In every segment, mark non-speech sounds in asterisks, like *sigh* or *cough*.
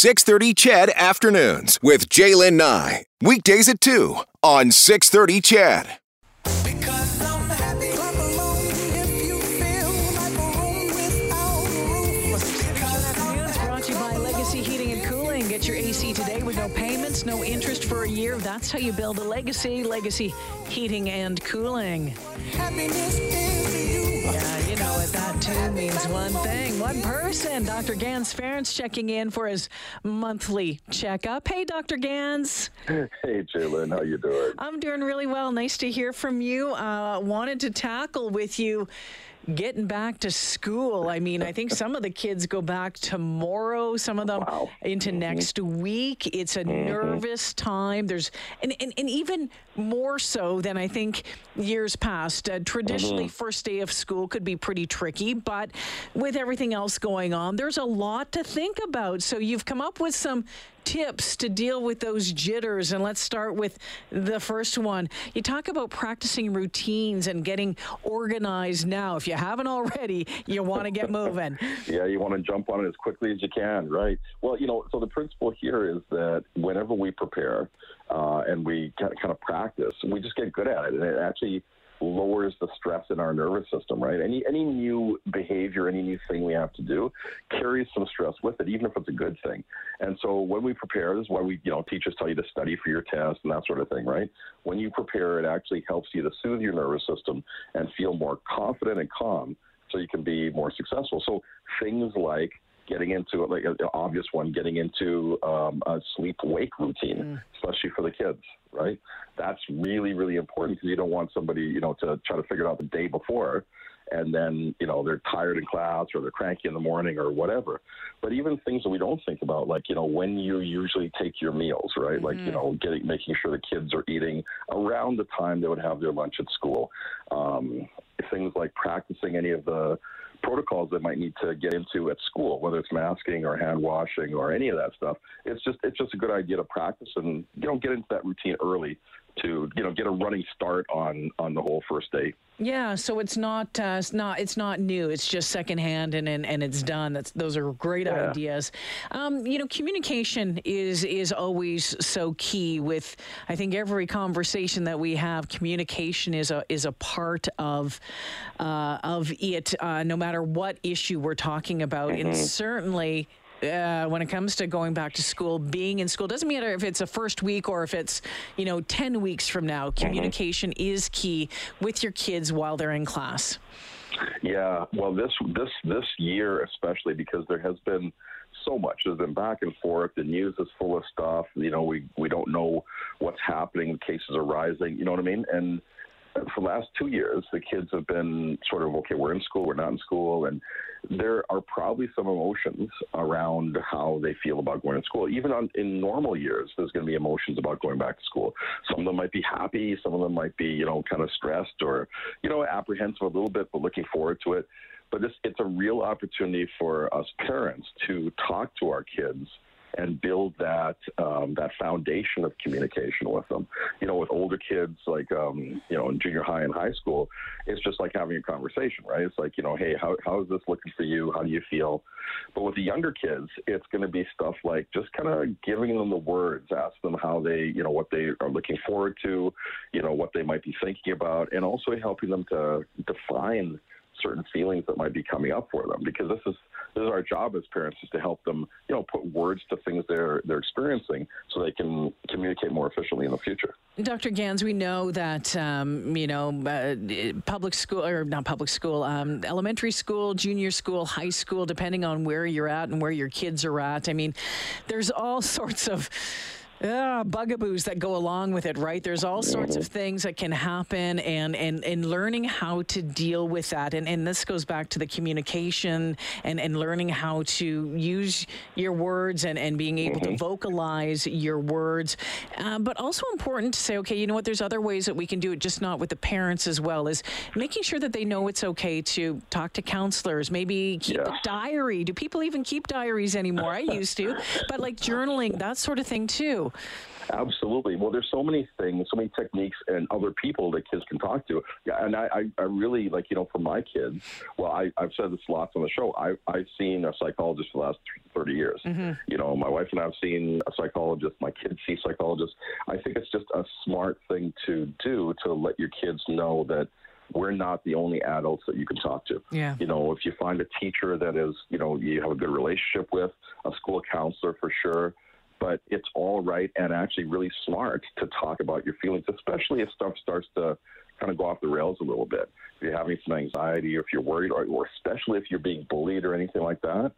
630 CHED Afternoons with Jaylen Nye. Weekdays at 2 on 630 CHED. Because I'm happy. Clap along if you feel like a room without a roof. Because I'm Afternoons brought to you by Legacy Heating and Cooling. Get your AC today with no payments, no interest for a year. That's how you build a legacy. Legacy Heating and Cooling. Happiness is you. Yeah, you know what that too means one thing, one person. Dr. Ganz Ferrance checking in for his monthly checkup. Hey, Dr. Ganz. Hey, Jalen, how you doing? I'm doing really well. Nice to hear from you. Uh, wanted to tackle with you getting back to school. I mean, I think some of the kids go back tomorrow, some of them Wow. into mm-hmm. next week. It's a mm-hmm. nervous time. There's, and, and, and even more so than I think years past. Uh, traditionally, mm-hmm. first day of school could be pretty tricky, but with everything else going on, there's a lot to think about. So you've come up with some tips to deal with those jitters. And let's start with the first one. You talk about practicing routines and getting organized now. If you haven't already, you want to get *laughs* moving. Yeah, you want to jump on it as quickly as you can, right? Well, you know, so the principle here is that whenever we prepare uh, and we kind of practice, we just get good at it, and it actually lowers the stress in our nervous system, right? Any any new behavior, any new thing we have to do carries some stress with it, even if it's a good thing. And so when we prepare, this is why we, you know, teachers tell you to study for your test and that sort of thing, right? When you prepare, it actually helps you to soothe your nervous system and feel more confident and calm so you can be more successful. So things like getting into like an obvious one, getting into um, a sleep wake routine, especially for the kids, right? That's really really important because you don't want somebody you know to try to figure it out the day before. And then, you know, they're tired in class or they're cranky in the morning or whatever. But even things that we don't think about, like, you know, when you usually take your meals, right? Like, you know, getting, making sure the kids are eating around the time they would have their lunch at school. Um, things like practicing any of the protocols they might need to get into at school, whether it's masking or hand washing or any of that stuff. It's just it's just a good idea to practice and you know get into that routine early to you know get a running start on on the whole first day. Yeah, so it's not uh, it's not it's not new. It's just secondhand and and, and it's done. That's those are great Yeah. ideas. Um, you know, communication is is always so key. With I think every conversation that we have, communication is a is a part of uh, of it. Uh, no matter what issue we're talking about, and certainly. Uh, when it comes to going back to school, being in school doesn't matter if it's a first week or if it's you know ten weeks from now. Communication is key with your kids while they're in class. Yeah, well, this this this year especially because there has been so much. There's been back and forth. The news is full of stuff. You know, we we don't know what's happening. Cases are rising. You know what I mean? And for the last two years, the kids have been sort of okay. We're in school. We're not in school, and there are probably some emotions around how they feel about going to school. Even on in normal years, there's going to be emotions about going back to school. Some of them might be happy. Some of them might be, you know, kind of stressed or, you know, apprehensive a little bit, but looking forward to it. But it's it's a real opportunity for us parents to talk to our kids and build that um, that foundation of communication with them. You know, with older kids like um, you know in junior high and high school, it's just like having a conversation, right? It's like you know, hey, how how is this looking for you? How do you feel? But with the younger kids, it's going to be stuff like just kind of giving them the words, ask them how they, you know, what they are looking forward to, you know, what they might be thinking about, and also helping them to define certain feelings that might be coming up for them because this is this is our job as parents is to help them you know put words to things they're they're experiencing so they can communicate more efficiently in the future Dr. Ganz, we know that um, you know uh, public school or not public school, um, elementary school, junior school, high school, depending on where you're at and where your kids are at. I mean, there's all *laughs* sorts of. Uh, bugaboos that go along with it, right? There's all sorts of things that can happen, and and and learning how to deal with that, and and this goes back to the communication and and learning how to use your words and and being able to vocalize your words, uh, but also important to say, okay, you know what? There's other ways that we can do it, just not with the parents as well. Is making sure that they know it's okay to talk to counselors, maybe keep a diary. Do people even keep diaries anymore? I used to, but like journaling, that sort of thing too. Absolutely. Well, there's so many things, so many techniques, and other people that kids can talk to. Yeah, and I, I, really like, you know, for my kids. Well, I, I've said this lots on the show. I, I've seen a psychologist for the last 30 years. Mm-hmm. You know, my wife and I have seen a psychologist. My kids see psychologists. I think it's just a smart thing to do to let your kids know that we're not the only adults that you can talk to. Yeah. You know, if you find a teacher that is, you know, you have a good relationship with, a school counselor for sure, but it's all right and actually really smart to talk about your feelings, especially if stuff starts to kind of go off the rails a little bit. If you're having some anxiety or if you're worried or, or especially if you're being bullied or anything like that,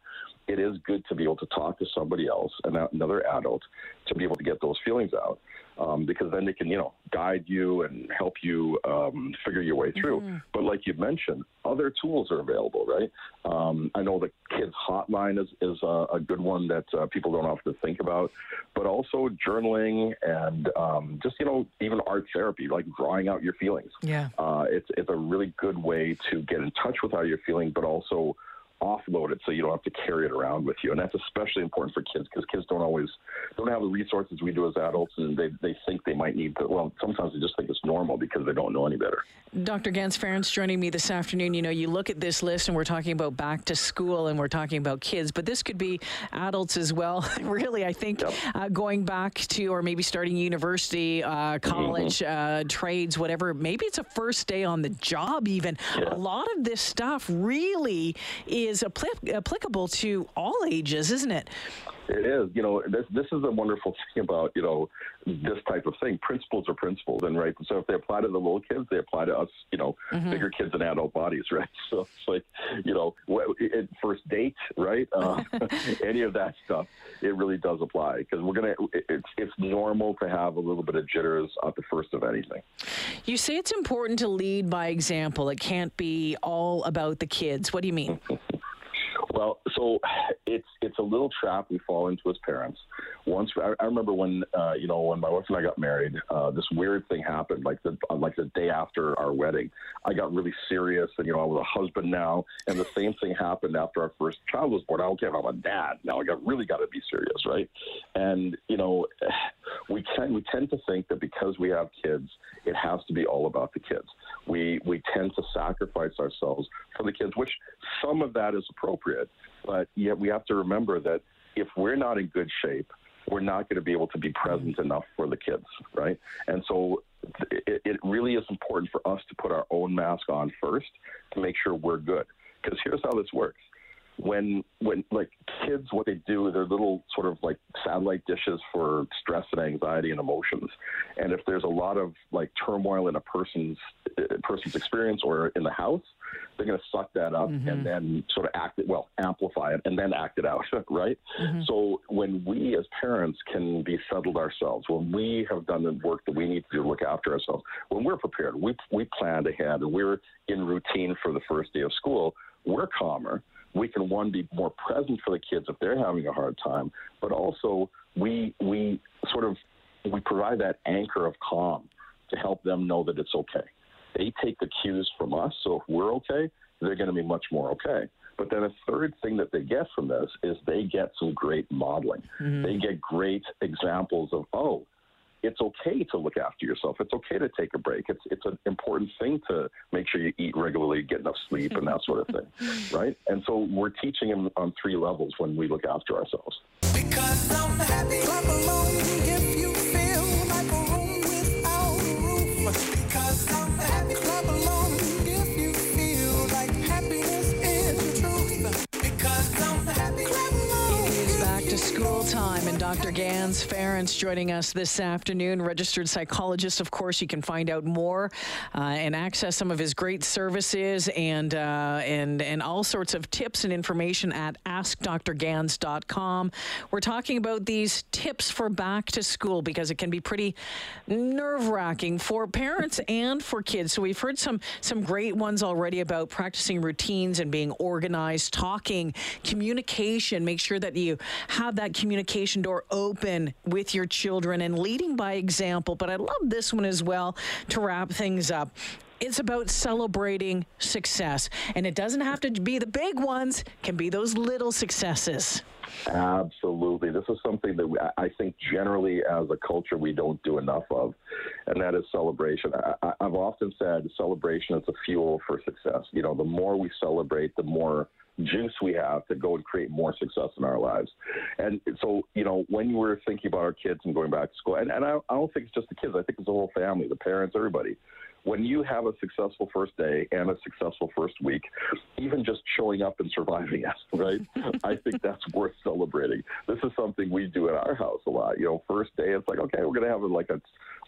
it is good to be able to talk to somebody else, and another adult, to be able to get those feelings out. Um, because then they can, you know, guide you and help you um, figure your way through. But like you mentioned, other tools are available, right? Um, I know the kids hotline is, is a, a good one that uh, people don't often think about, but also journaling and um, just, you know, even art therapy, like drawing out your feelings. Yeah. Uh, it's, it's a really good way to get in touch with how you're feeling, but also offload it so you don't have to carry it around with you. And that's especially important for kids because kids don't always don't have the resources we do as adults, and they, they think they might need to. Well, sometimes they just think it's normal because they don't know any better. Dr. Ganz Ferrance joining me this afternoon. You know, you look at this list and we're talking about back to school and we're talking about kids, but this could be adults as well. *laughs* really, I think Yep. uh, going back to or maybe starting university, uh, college, uh, trades, whatever. Maybe it's a first day on the job, even. A lot of this stuff really is appli- applicable to all ages, isn't it? It is, you know, this this is a wonderful thing about you know this type of thing. Principles are principles, and right. So if they apply to the little kids, they apply to us, you know, bigger kids and adult bodies, *laughs* right? So it's like, you know, it, first date, right? *laughs* Uh, *laughs* any of that stuff, it really does apply because we're gonna. It's it's normal to have a little bit of jitters at the first of anything. You say it's important to lead by example. It can't be all about the kids. What do you mean? Well, so it's it's a little trap we fall into as parents. Once I, I remember when uh, you know when my wife and I got married, uh, this weird thing happened. Like the uh, like the day after our wedding, I got really serious, and you know I was a husband now. And the same thing happened after our first child was born. I don't care if I'm a dad now. I got really got to be serious, right? And you know, we can we tend to think that because we have kids, it has to be all about the kids. We we tend to sacrifice ourselves for the kids, which some of that is appropriate, but yet we have to remember that if we're not in good shape, we're not going to be able to be present enough for the kids, right? And so it, it really is important for us to put our own mask on first to make sure we're good. Because here's how this works when when like kids what they do they're little sort of like satellite dishes for stress and anxiety and emotions. And if there's a lot of like turmoil in a person's uh, person's experience or in the house they're going to suck that up and then sort of act it well amplify it and then act it out *laughs* right? So when we as parents can be settled ourselves when we have done the work that we need to do to look after ourselves when we're prepared we we planned ahead and we're in routine for the first day of school we're calmer we can one be more present for the kids if they're having a hard time, but also we we sort of we provide that anchor of calm to help them know that it's okay. They take the cues from us, so if we're okay, they're going to be much more okay. But then a third thing that they get from this is they get some great modeling. Mm-hmm. They get great examples of oh, it's okay to look after yourself. It's okay to take a break. It's it's an important thing to make sure you eat regularly, get enough sleep, and that sort of thing, *laughs* right? And so we're teaching them on three levels when we look after ourselves. Time, and Dr. Ganz Ferrance joining us this afternoon. Registered psychologist, of course. You can find out more uh, and access some of his great services and uh, and and all sorts of tips and information at AskDrGans.com. We're talking about these tips for back to school because it can be pretty nerve wracking for parents and for kids. So we've heard some some great ones already about practicing routines and being organized, talking, communication. Make sure that you have that communication door open with your children and leading by example. But I love this one as well to wrap things up. It's about celebrating success. And it doesn't have to be the big ones, can be those little successes. Absolutely. This is something that we, I think generally as a culture we don't do enough of, and that is celebration. I, I've often said celebration is a fuel for success. You know, the more we celebrate, the more juice we have to go and create more success in our lives. And so, you know, when were thinking about our kids and going back to school, and, and I, I don't think it's just the kids, I think it's the whole family, the parents, everybody when you have a successful first day and a successful first week, even just showing up and surviving it, *laughs* right? I think that's worth celebrating. This is something we do at our house a lot. You know, first day, it's like, okay, we're going to have like a,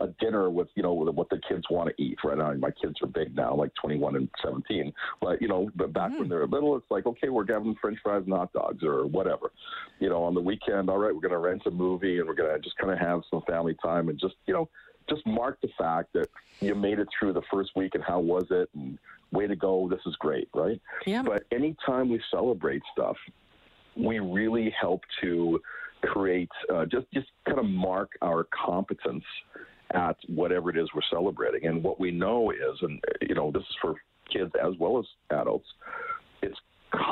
a dinner with, you know, what the kids want to eat right now. My kids are big now, like 21 and 17. But, you know, but back mm. when they were little, it's like, okay, we're having french fries and hot dogs or whatever. You know, on the weekend, all right, we're going to rent a movie and we're going to just kind of have some family time and just, you know, just mark the fact that you made it through the first week and how was it and way to go. This is great right? Yeah. But anytime we celebrate stuff we really help to create uh, just just kind of mark our competence at whatever it is we're celebrating. And what we know is and you know this is for kids as well as adults it's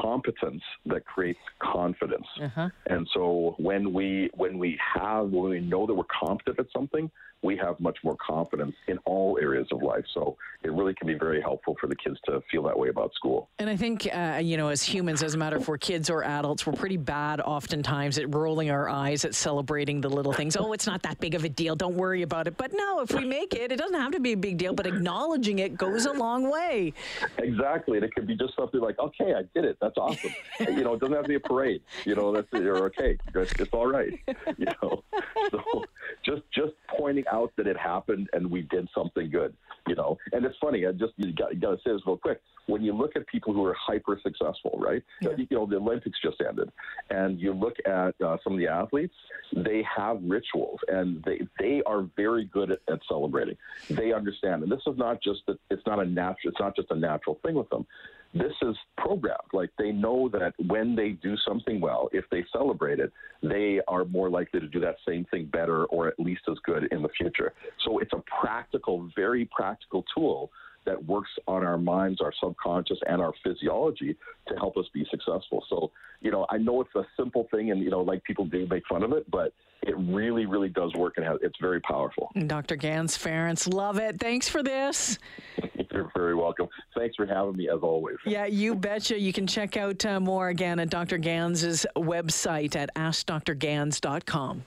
competence that creates confidence. Uh-huh. And so when we when we have when we know that we're competent at something, we have much more confidence in all areas of life. So it really can be very helpful for the kids to feel that way about school. And I think, uh, you know, as humans, as a matter of for kids or adults, we're pretty bad oftentimes at rolling our eyes at celebrating the little things. oh, it's not that big of a deal. Don't worry about it. But no, if we make it, it doesn't have to be a big deal, but acknowledging it goes a long way. Exactly. And it could be just something like, okay, I did it. That's awesome. you know, it doesn't have to be a parade. You know, that's or okay, it's, it's all right. You know, so just just pointing out that it happened and we did something good, you know. And it's funny. I just you got, you got to say this real quick. When you look at people who are hyper successful, right? Yeah. You know, the Olympics just ended, and you look at uh, some of the athletes. They have rituals, and they they are very good at, at celebrating. They understand, and this is not just that. It's not a natural. It's not just a natural thing with them this is programmed. Like they know that when they do something well, if they celebrate it, they are more likely to do that same thing better or at least as good in the future. So it's a practical, very practical tool that works on our minds, our subconscious, and our physiology to help us be successful. So, you know, I know it's a simple thing, and you know, like people do make fun of it, but it really, really does work, and it's very powerful. Dr. Ganz Ferrance, love it. Thanks for this. *laughs* You're very welcome. Thanks for having me, as always. Yeah, you betcha. You can check out uh, more again at Dr. Ganz's website at askdrgans.com.